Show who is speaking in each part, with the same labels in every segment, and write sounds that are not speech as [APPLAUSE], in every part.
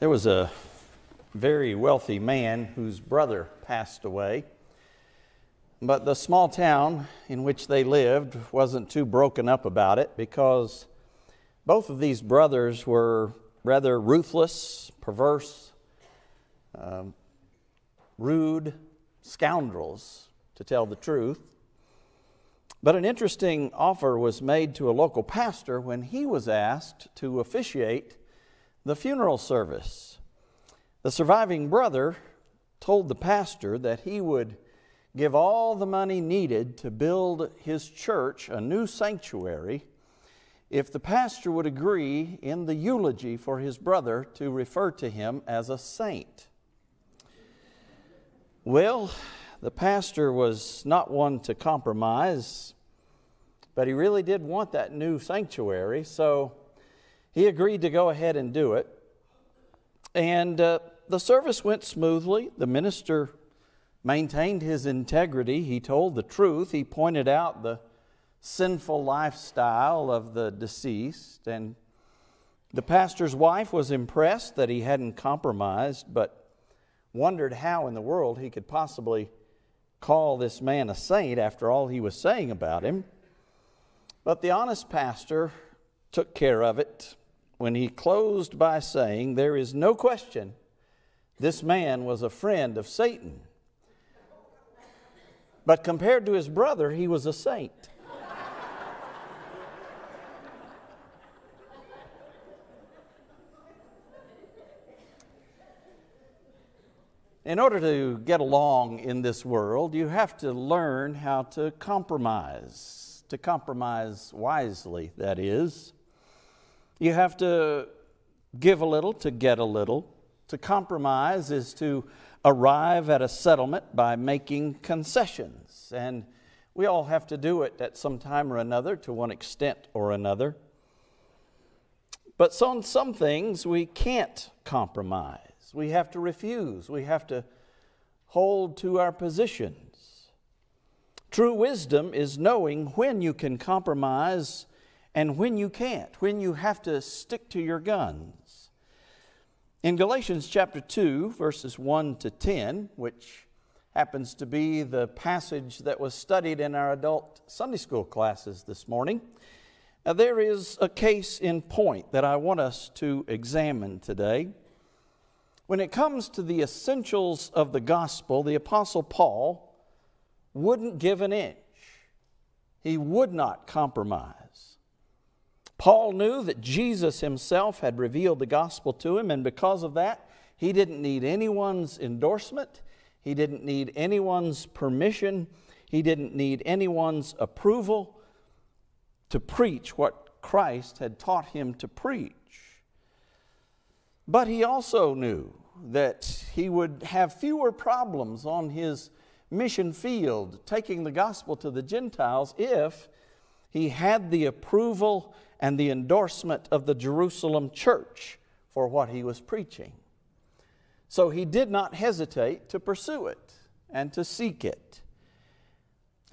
Speaker 1: There was a very wealthy man whose brother passed away. But the small town in which they lived wasn't too broken up about it because both of these brothers were rather ruthless, perverse, um, rude scoundrels, to tell the truth. But an interesting offer was made to a local pastor when he was asked to officiate the funeral service. The surviving brother told the pastor that he would give all the money needed to build his church a new sanctuary if the pastor would agree in the eulogy for his brother to refer to him as a saint. Well, the pastor was not one to compromise, but he really did want that new sanctuary, so he agreed to go ahead and do it. And uh, the service went smoothly. The minister maintained his integrity. He told the truth. He pointed out the sinful lifestyle of the deceased. And the pastor's wife was impressed that he hadn't compromised, but wondered how in the world he could possibly call this man a saint after all he was saying about him. But the honest pastor took care of it when he closed by saying, There is no question this man was a friend of Satan. But compared to his brother, he was a saint. In order to get along in this world, you have to learn how to compromise, to compromise wisely, that is. You have to give a little to get a little. To compromise is to arrive at a settlement by making concessions. And we all have to do it at some time or another, to one extent or another. But on some things, we can't compromise. We have to refuse. We have to hold to our positions. True wisdom is knowing when you can compromise and when you can't, when you have to stick to your guns. In Galatians chapter 2, verses 1 to 10, which happens to be the passage that was studied in our adult Sunday school classes this morning, uh, there is a case in point that I want us to examine today. When it comes to the essentials of the gospel, the Apostle Paul wouldn't give an inch, he would not compromise. Paul knew that Jesus himself had revealed the gospel to him, and because of that, he didn't need anyone's endorsement, he didn't need anyone's permission, he didn't need anyone's approval to preach what Christ had taught him to preach. But he also knew that he would have fewer problems on his mission field taking the gospel to the Gentiles if he had the approval and the endorsement of the Jerusalem church for what he was preaching. So he did not hesitate to pursue it and to seek it.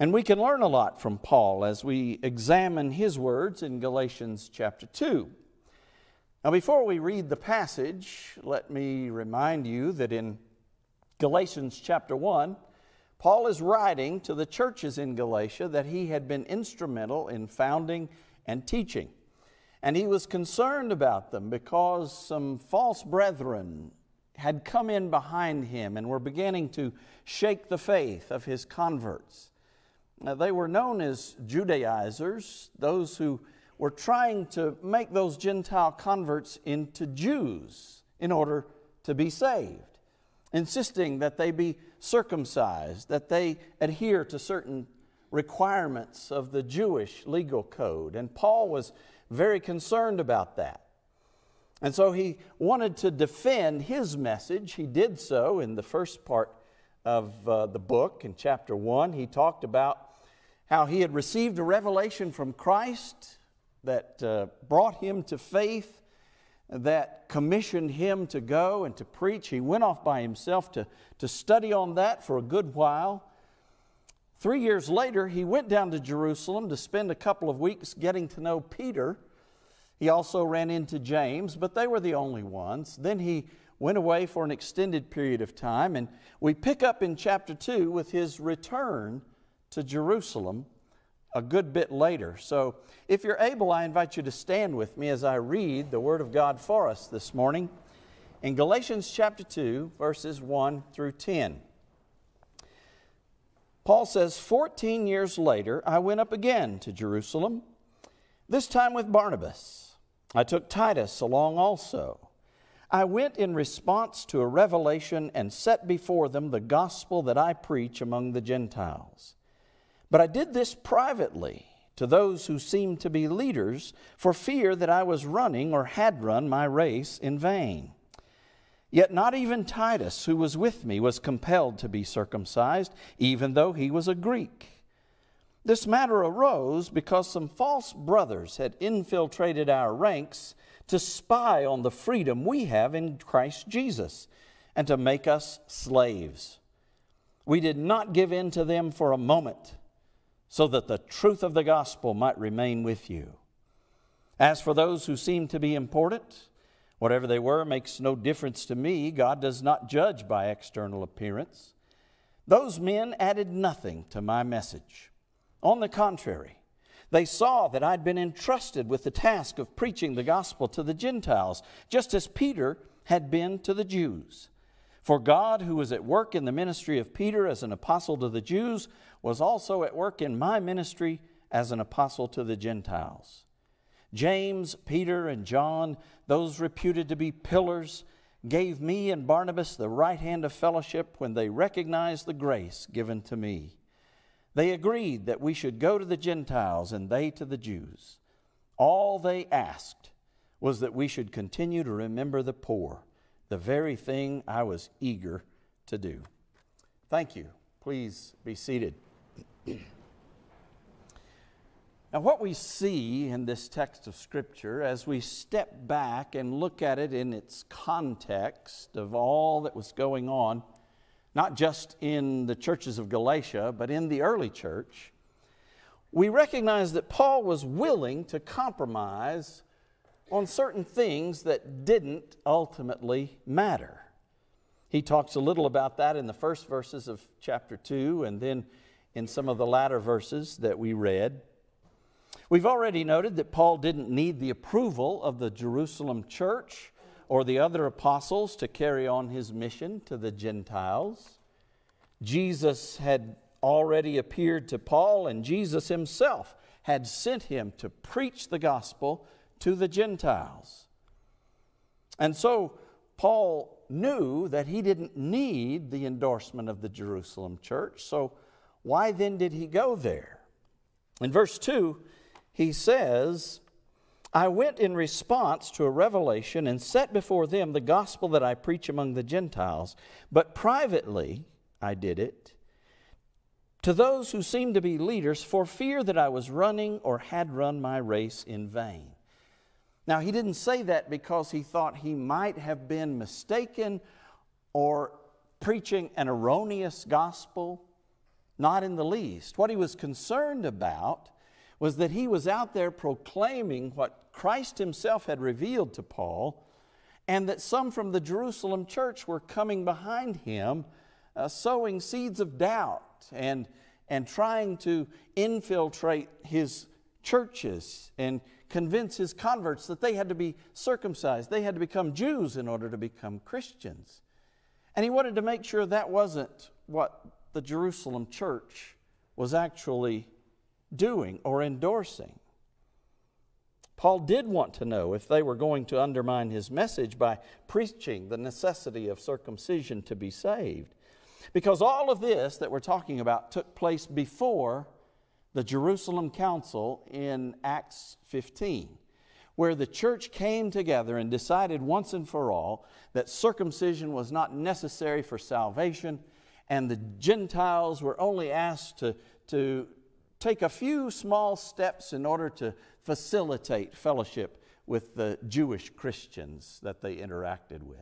Speaker 1: And we can learn a lot from Paul as we examine his words in Galatians chapter 2. Now, before we read the passage, let me remind you that in Galatians chapter 1, Paul is writing to the churches in Galatia that he had been instrumental in founding and teaching. And he was concerned about them because some false brethren had come in behind him and were beginning to shake the faith of his converts. Now, they were known as Judaizers, those who were trying to make those Gentile converts into Jews in order to be saved, insisting that they be circumcised, that they adhere to certain requirements of the Jewish legal code. And Paul was very concerned about that. And so he wanted to defend his message. He did so in the first part of uh, the book, in chapter 1. He talked about how he had received a revelation from Christ that uh, brought him to faith, that commissioned him to go and to preach. He went off by himself to, to study on that for a good while. Three years later, he went down to Jerusalem to spend a couple of weeks getting to know Peter. He also ran into James, but they were the only ones. Then he went away for an extended period of time, and we pick up in chapter 2 with his return to Jerusalem a good bit later. So, if you're able, I invite you to stand with me as I read the Word of God for us this morning in Galatians chapter 2, verses 1 through 10. Paul says, 14 years later, I went up again to Jerusalem, this time with Barnabas. I took Titus along also. I went in response to a revelation and set before them the gospel that I preach among the Gentiles. But I did this privately to those who seemed to be leaders for fear that I was running or had run my race in vain. Yet not even Titus, who was with me, was compelled to be circumcised, even though he was a Greek. This matter arose because some false brothers had infiltrated our ranks to spy on the freedom we have in Christ Jesus and to make us slaves. We did not give in to them for a moment so that the truth of the gospel might remain with you. As for those who seem to be important, whatever they were makes no difference to me. God does not judge by external appearance. Those men added nothing to my message. On the contrary, they saw that I'd been entrusted with the task of preaching the gospel to the Gentiles, just as Peter had been to the Jews. For God, who was at work in the ministry of Peter as an apostle to the Jews, was also at work in my ministry as an apostle to the Gentiles. James, Peter, and John, those reputed to be pillars, gave me and Barnabas the right hand of fellowship when they recognized the grace given to me. They agreed that we should go to the Gentiles and they to the Jews. All they asked was that we should continue to remember the poor, the very thing I was eager to do. Thank you. Please be seated. [CLEARS THROAT] Now, what we see in this text of Scripture, as we step back and look at it in its context of all that was going on, not just in the churches of Galatia, but in the early church, we recognize that Paul was willing to compromise on certain things that didn't ultimately matter. He talks a little about that in the first verses of chapter 2 and then in some of the latter verses that we read. We've already noted that Paul didn't need the approval of the Jerusalem church or the other apostles to carry on his mission to the Gentiles. Jesus had already appeared to Paul, and Jesus himself had sent him to preach the gospel to the Gentiles. And so Paul knew that he didn't need the endorsement of the Jerusalem church, so why then did he go there? In verse 2, he says, I went in response to a revelation and set before them the gospel that I preach among the Gentiles, but privately I did it to those who seemed to be leaders for fear that I was running or had run my race in vain. Now, he didn't say that because he thought he might have been mistaken or preaching an erroneous gospel. Not in the least. What he was concerned about was that he was out there proclaiming what Christ himself had revealed to Paul, and that some from the Jerusalem church were coming behind him, uh, sowing seeds of doubt and, and trying to infiltrate his churches and convince his converts that they had to be circumcised, they had to become Jews in order to become Christians. And he wanted to make sure that wasn't what the Jerusalem church was actually doing or endorsing. Paul did want to know if they were going to undermine his message by preaching the necessity of circumcision to be saved. Because all of this that we're talking about took place before the Jerusalem Council in Acts 15, where the church came together and decided once and for all that circumcision was not necessary for salvation, and the Gentiles were only asked to, to take a few small steps in order to facilitate fellowship with the Jewish Christians that they interacted with.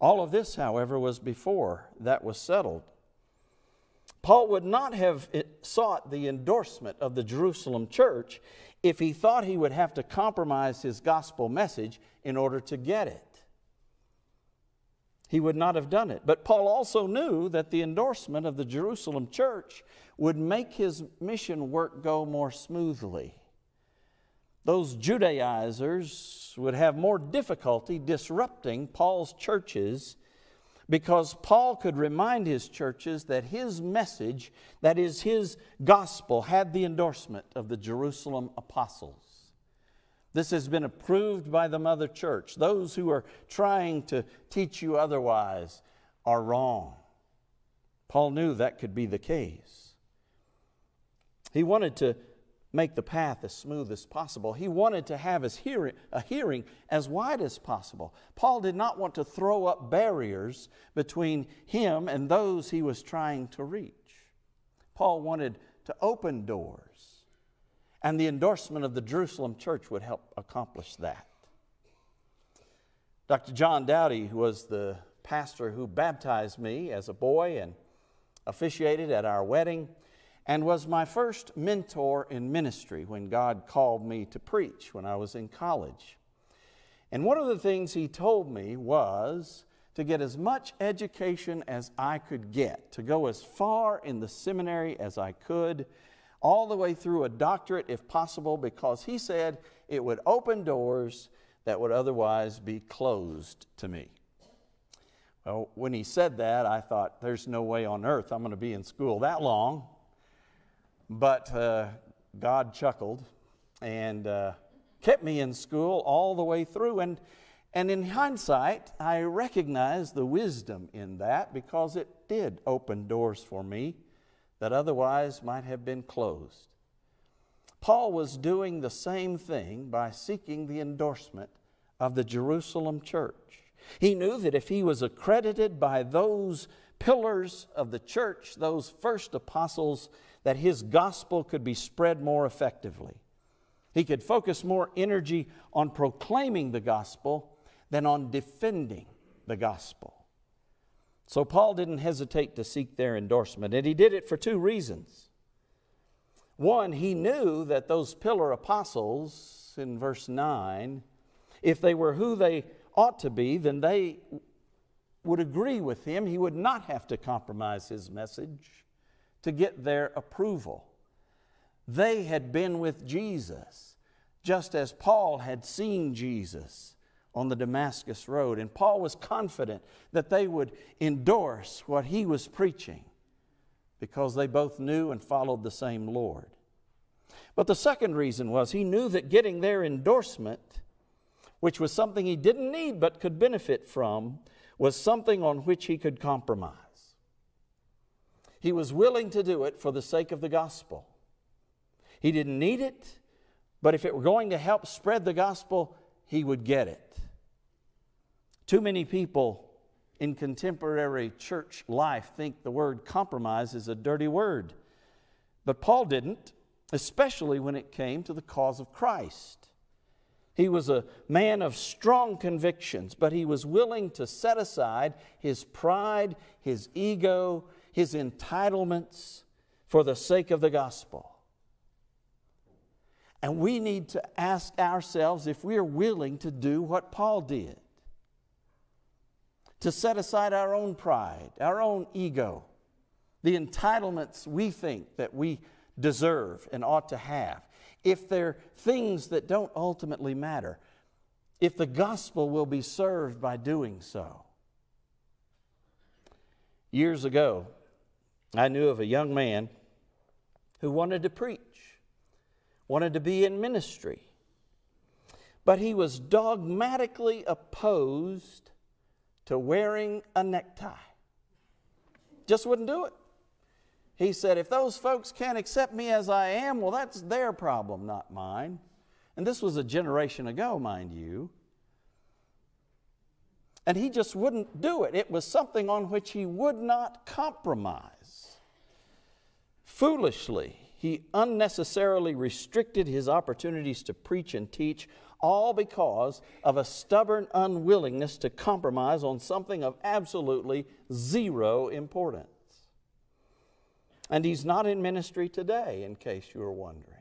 Speaker 1: All of this, however, was before that was settled. Paul would not have sought the endorsement of the Jerusalem church if he thought he would have to compromise his gospel message in order to get it. He would not have done it. But Paul also knew that the endorsement of the Jerusalem church would make his mission work go more smoothly. Those Judaizers would have more difficulty disrupting Paul's churches because Paul could remind his churches that his message, that is, his gospel, had the endorsement of the Jerusalem apostles. This has been approved by the mother church. Those who are trying to teach you otherwise are wrong. Paul knew that could be the case. He wanted to make the path as smooth as possible. He wanted to have his hearing, a hearing as wide as possible. Paul did not want to throw up barriers between him and those he was trying to reach. Paul wanted to open doors, and the endorsement of the Jerusalem church would help accomplish that. Dr. John Dowdy was the pastor who baptized me as a boy and officiated at our wedding and was my first mentor in ministry when God called me to preach when I was in college. And one of the things he told me was to get as much education as I could get, to go as far in the seminary as I could, all the way through a doctorate if possible, because he said it would open doors that would otherwise be closed to me. Well, when he said that, I thought, there's no way on earth I'm going to be in school that long. But uh, God chuckled and uh, kept me in school all the way through. And, and in hindsight, I recognize the wisdom in that because it did open doors for me that otherwise might have been closed. Paul was doing the same thing by seeking the endorsement of the Jerusalem church. He knew that if he was accredited by those pillars of the church, those first apostles, that his gospel could be spread more effectively. He could focus more energy on proclaiming the gospel than on defending the gospel. So Paul didn't hesitate to seek their endorsement, and he did it for two reasons. One, he knew that those pillar apostles in verse 9, if they were who they ought to be, then they would agree with him. He would not have to compromise his message to get their approval. They had been with Jesus, just as Paul had seen Jesus on the Damascus Road. And Paul was confident that they would endorse what he was preaching because they both knew and followed the same Lord. But the second reason was he knew that getting their endorsement, which was something he didn't need but could benefit from, was something on which he could compromise. He was willing to do it for the sake of the gospel. He didn't need it, but if it were going to help spread the gospel, he would get it. Too many people in contemporary church life think the word compromise is a dirty word. But Paul didn't, especially when it came to the cause of Christ. He was a man of strong convictions, but he was willing to set aside his pride, his ego, his entitlements for the sake of the gospel. And we need to ask ourselves if we are willing to do what Paul did to set aside our own pride, our own ego, the entitlements we think that we deserve and ought to have. If they're things that don't ultimately matter, if the gospel will be served by doing so. Years ago, I knew of a young man who wanted to preach, wanted to be in ministry, but he was dogmatically opposed to wearing a necktie. Just wouldn't do it. He said, if those folks can't accept me as I am, well, that's their problem, not mine. And this was a generation ago, mind you. And he just wouldn't do it. It was something on which he would not compromise. Foolishly, he unnecessarily restricted his opportunities to preach and teach, all because of a stubborn unwillingness to compromise on something of absolutely zero importance. And he's not in ministry today, in case you were wondering.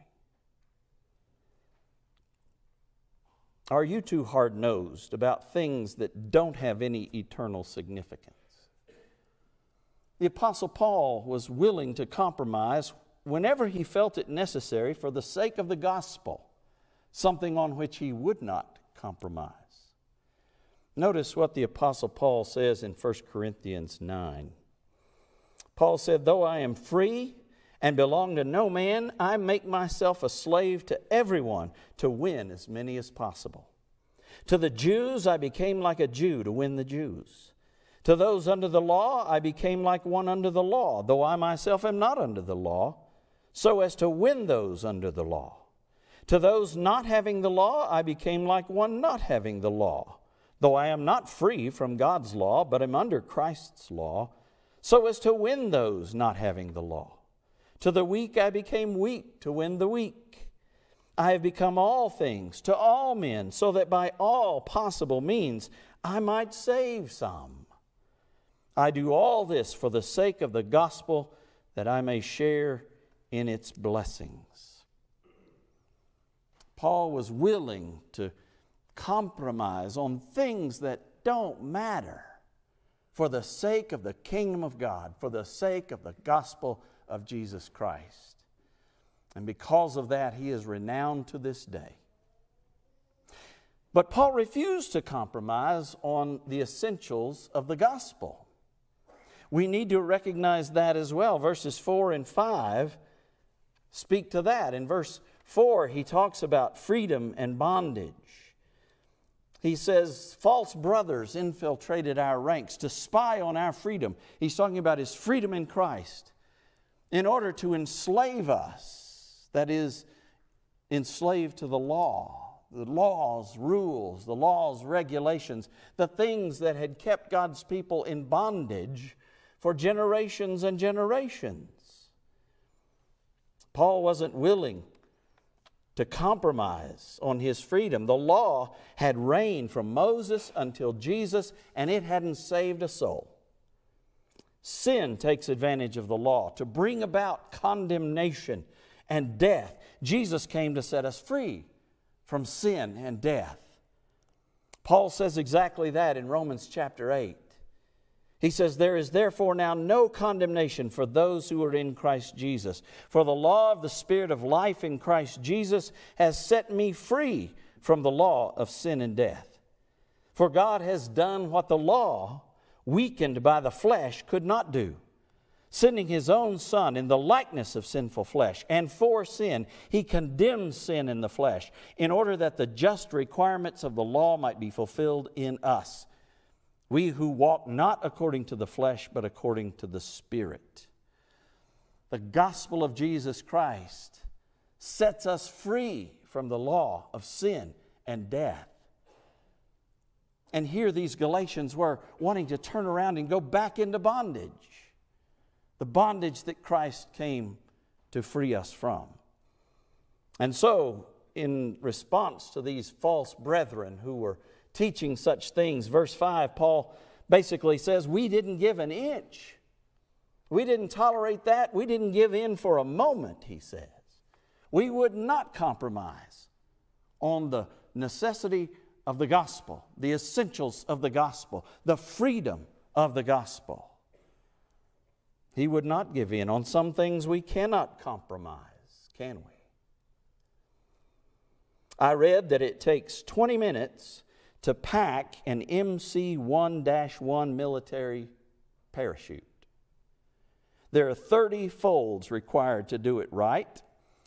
Speaker 1: Are you too hard nosed about things that don't have any eternal significance? The Apostle Paul was willing to compromise whenever he felt it necessary for the sake of the gospel, something on which he would not compromise. Notice what the Apostle Paul says in 1 Corinthians 9. Paul said, Though I am free and belong to no man, I make myself a slave to everyone to win as many as possible. To the Jews, I became like a Jew to win the Jews. To those under the law, I became like one under the law, though I myself am not under the law, so as to win those under the law. To those not having the law, I became like one not having the law, though I am not free from God's law, but am under Christ's law so as to win those not having the law. To the weak I became weak to win the weak. I have become all things to all men, so that by all possible means I might save some. I do all this for the sake of the gospel, that I may share in its blessings. Paul was willing to compromise on things that don't matter for the sake of the kingdom of God, for the sake of the gospel of Jesus Christ. And because of that, he is renowned to this day. But Paul refused to compromise on the essentials of the gospel. We need to recognize that as well. Verses 4 and 5 speak to that. In verse 4, he talks about freedom and bondage. He says, false brothers infiltrated our ranks to spy on our freedom. He's talking about his freedom in Christ in order to enslave us, that is, enslaved to the law, the laws, rules, the laws, regulations, the things that had kept God's people in bondage for generations and generations. Paul wasn't willing to compromise on his freedom. The law had reigned from Moses until Jesus, and it hadn't saved a soul. Sin takes advantage of the law to bring about condemnation and death. Jesus came to set us free from sin and death. Paul says exactly that in Romans chapter 8. He says, There is therefore now no condemnation for those who are in Christ Jesus. For the law of the Spirit of life in Christ Jesus has set me free from the law of sin and death. For God has done what the law, weakened by the flesh, could not do. Sending his own Son in the likeness of sinful flesh, and for sin, he condemned sin in the flesh, in order that the just requirements of the law might be fulfilled in us we who walk not according to the flesh, but according to the Spirit. The gospel of Jesus Christ sets us free from the law of sin and death. And here these Galatians were wanting to turn around and go back into bondage, the bondage that Christ came to free us from. And so, in response to these false brethren who were teaching such things. Verse 5, Paul basically says, We didn't give an inch. We didn't tolerate that. We didn't give in for a moment, he says. We would not compromise on the necessity of the gospel, the essentials of the gospel, the freedom of the gospel. He would not give in. On some things we cannot compromise, can we? I read that it takes 20 minutes to pack an MC 1 1 military parachute. There are 30 folds required to do it right,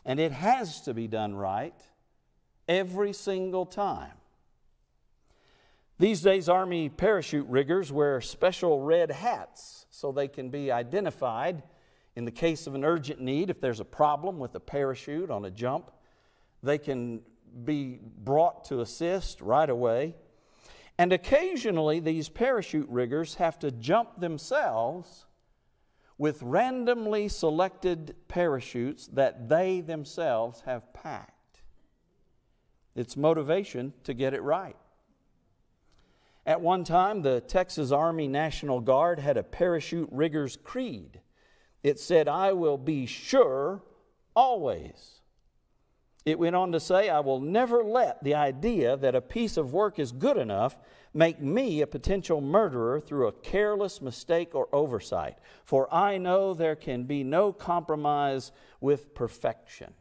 Speaker 1: and it has to be done right every single time. These days, Army parachute riggers wear special red hats so they can be identified in the case of an urgent need. If there's a problem with a parachute on a jump, they can be brought to assist right away. And occasionally, these parachute riggers have to jump themselves with randomly selected parachutes that they themselves have packed. It's motivation to get it right. At one time, the Texas Army National Guard had a parachute rigger's creed. it said, I will be sure always. It went on to say, I will never let the idea that a piece of work is good enough make me a potential murderer through a careless mistake or oversight, for I know there can be no compromise with perfection.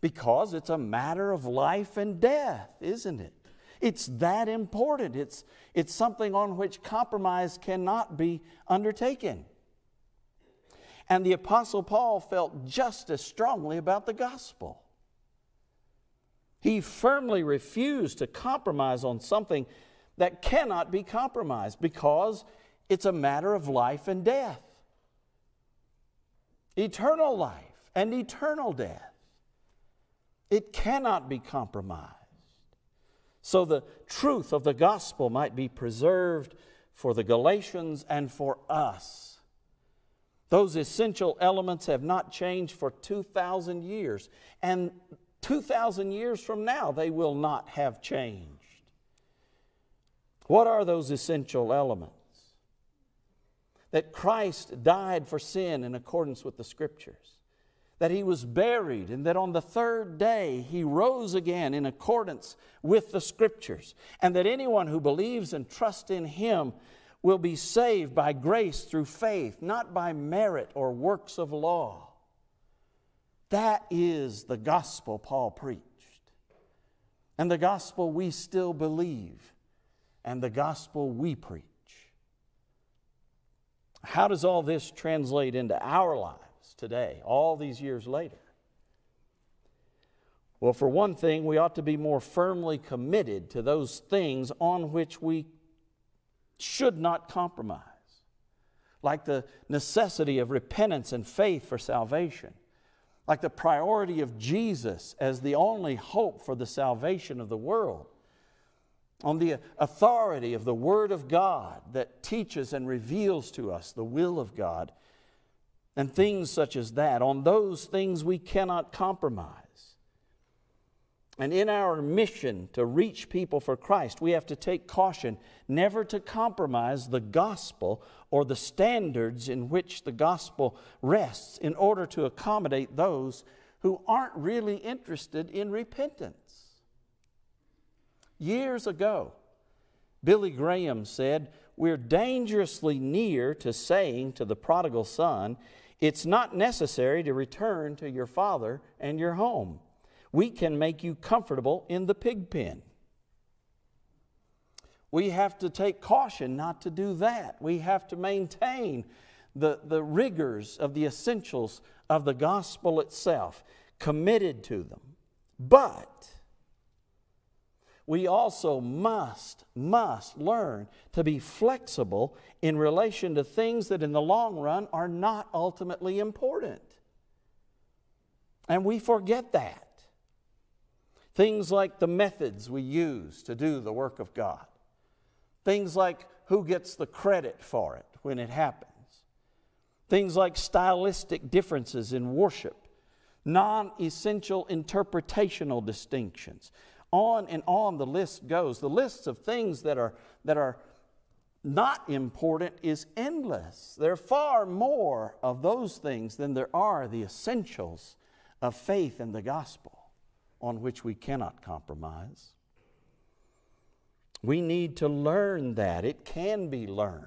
Speaker 1: Because it's a matter of life and death, isn't it? It's that important. It's, it's something on which compromise cannot be undertaken. And the Apostle Paul felt just as strongly about the gospel. He firmly refused to compromise on something that cannot be compromised because it's a matter of life and death. Eternal life and eternal death. It cannot be compromised. So the truth of the gospel might be preserved for the Galatians and for us. Those essential elements have not changed for 2,000 years. And 2,000 years from now, they will not have changed. What are those essential elements? That Christ died for sin in accordance with the Scriptures, that He was buried, and that on the third day He rose again in accordance with the Scriptures, and that anyone who believes and trusts in Him will be saved by grace through faith, not by merit or works of law. That is the gospel Paul preached. And the gospel we still believe, and the gospel we preach. How does all this translate into our lives today, all these years later? Well, for one thing, we ought to be more firmly committed to those things on which we should not compromise, like the necessity of repentance and faith for salvation like the priority of Jesus as the only hope for the salvation of the world, on the authority of the Word of God that teaches and reveals to us the will of God, and things such as that. On those things we cannot compromise. And in our mission to reach people for Christ, we have to take caution never to compromise the gospel or the standards in which the gospel rests in order to accommodate those who aren't really interested in repentance. Years ago, Billy Graham said, We're dangerously near to saying to the prodigal son, It's not necessary to return to your father and your home we can make you comfortable in the pig pen. We have to take caution not to do that. We have to maintain the, the rigors of the essentials of the gospel itself, committed to them. But we also must, must learn to be flexible in relation to things that in the long run are not ultimately important. And we forget that. Things like the methods we use to do the work of God. Things like who gets the credit for it when it happens. Things like stylistic differences in worship, non essential interpretational distinctions. On and on the list goes. The lists of things that are, that are not important is endless. There are far more of those things than there are the essentials of faith in the gospel on which we cannot compromise. We need to learn that. It can be learned.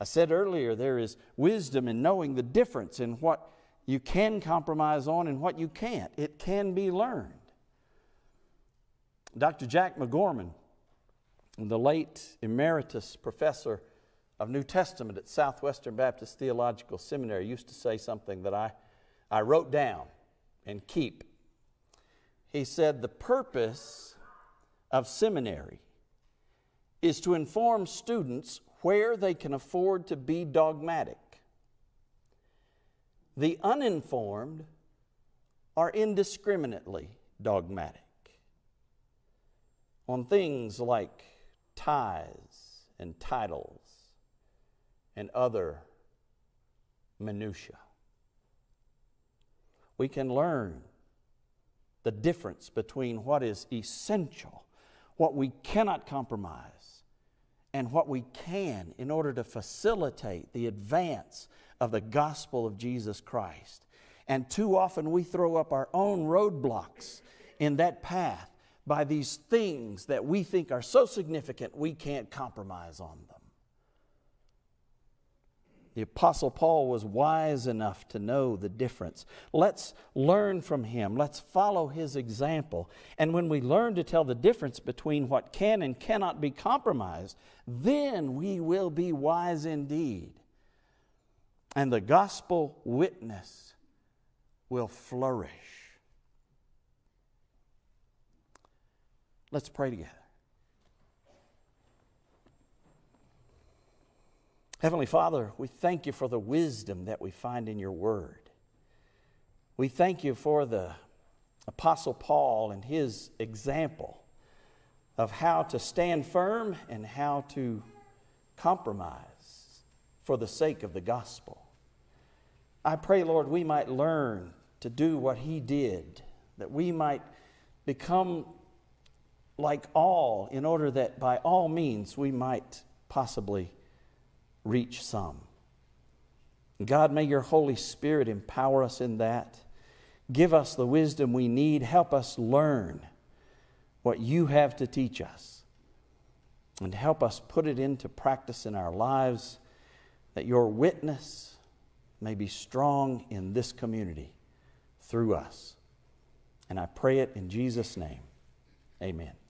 Speaker 1: I said earlier, there is wisdom in knowing the difference in what you can compromise on and what you can't. It can be learned. Dr. Jack MacGorman, the late emeritus professor of New Testament at Southwestern Baptist Theological Seminary, used to say something that I, I wrote down and keep he said the purpose of seminary is to inform students where they can afford to be dogmatic. The uninformed are indiscriminately dogmatic on things like tithes and titles and other minutiae. We can learn the difference between what is essential, what we cannot compromise, and what we can in order to facilitate the advance of the gospel of Jesus Christ. And too often we throw up our own roadblocks in that path by these things that we think are so significant we can't compromise on them. The Apostle Paul was wise enough to know the difference. Let's learn from him. Let's follow his example. And when we learn to tell the difference between what can and cannot be compromised, then we will be wise indeed. And the gospel witness will flourish. Let's pray together. Heavenly Father, we thank you for the wisdom that we find in your word. We thank you for the Apostle Paul and his example of how to stand firm and how to compromise for the sake of the gospel. I pray, Lord, we might learn to do what he did, that we might become like all in order that by all means we might possibly reach some. God, may your Holy Spirit empower us in that. Give us the wisdom we need. Help us learn what you have to teach us. And help us put it into practice in our lives that your witness may be strong in this community through us. And I pray it in Jesus' name. Amen.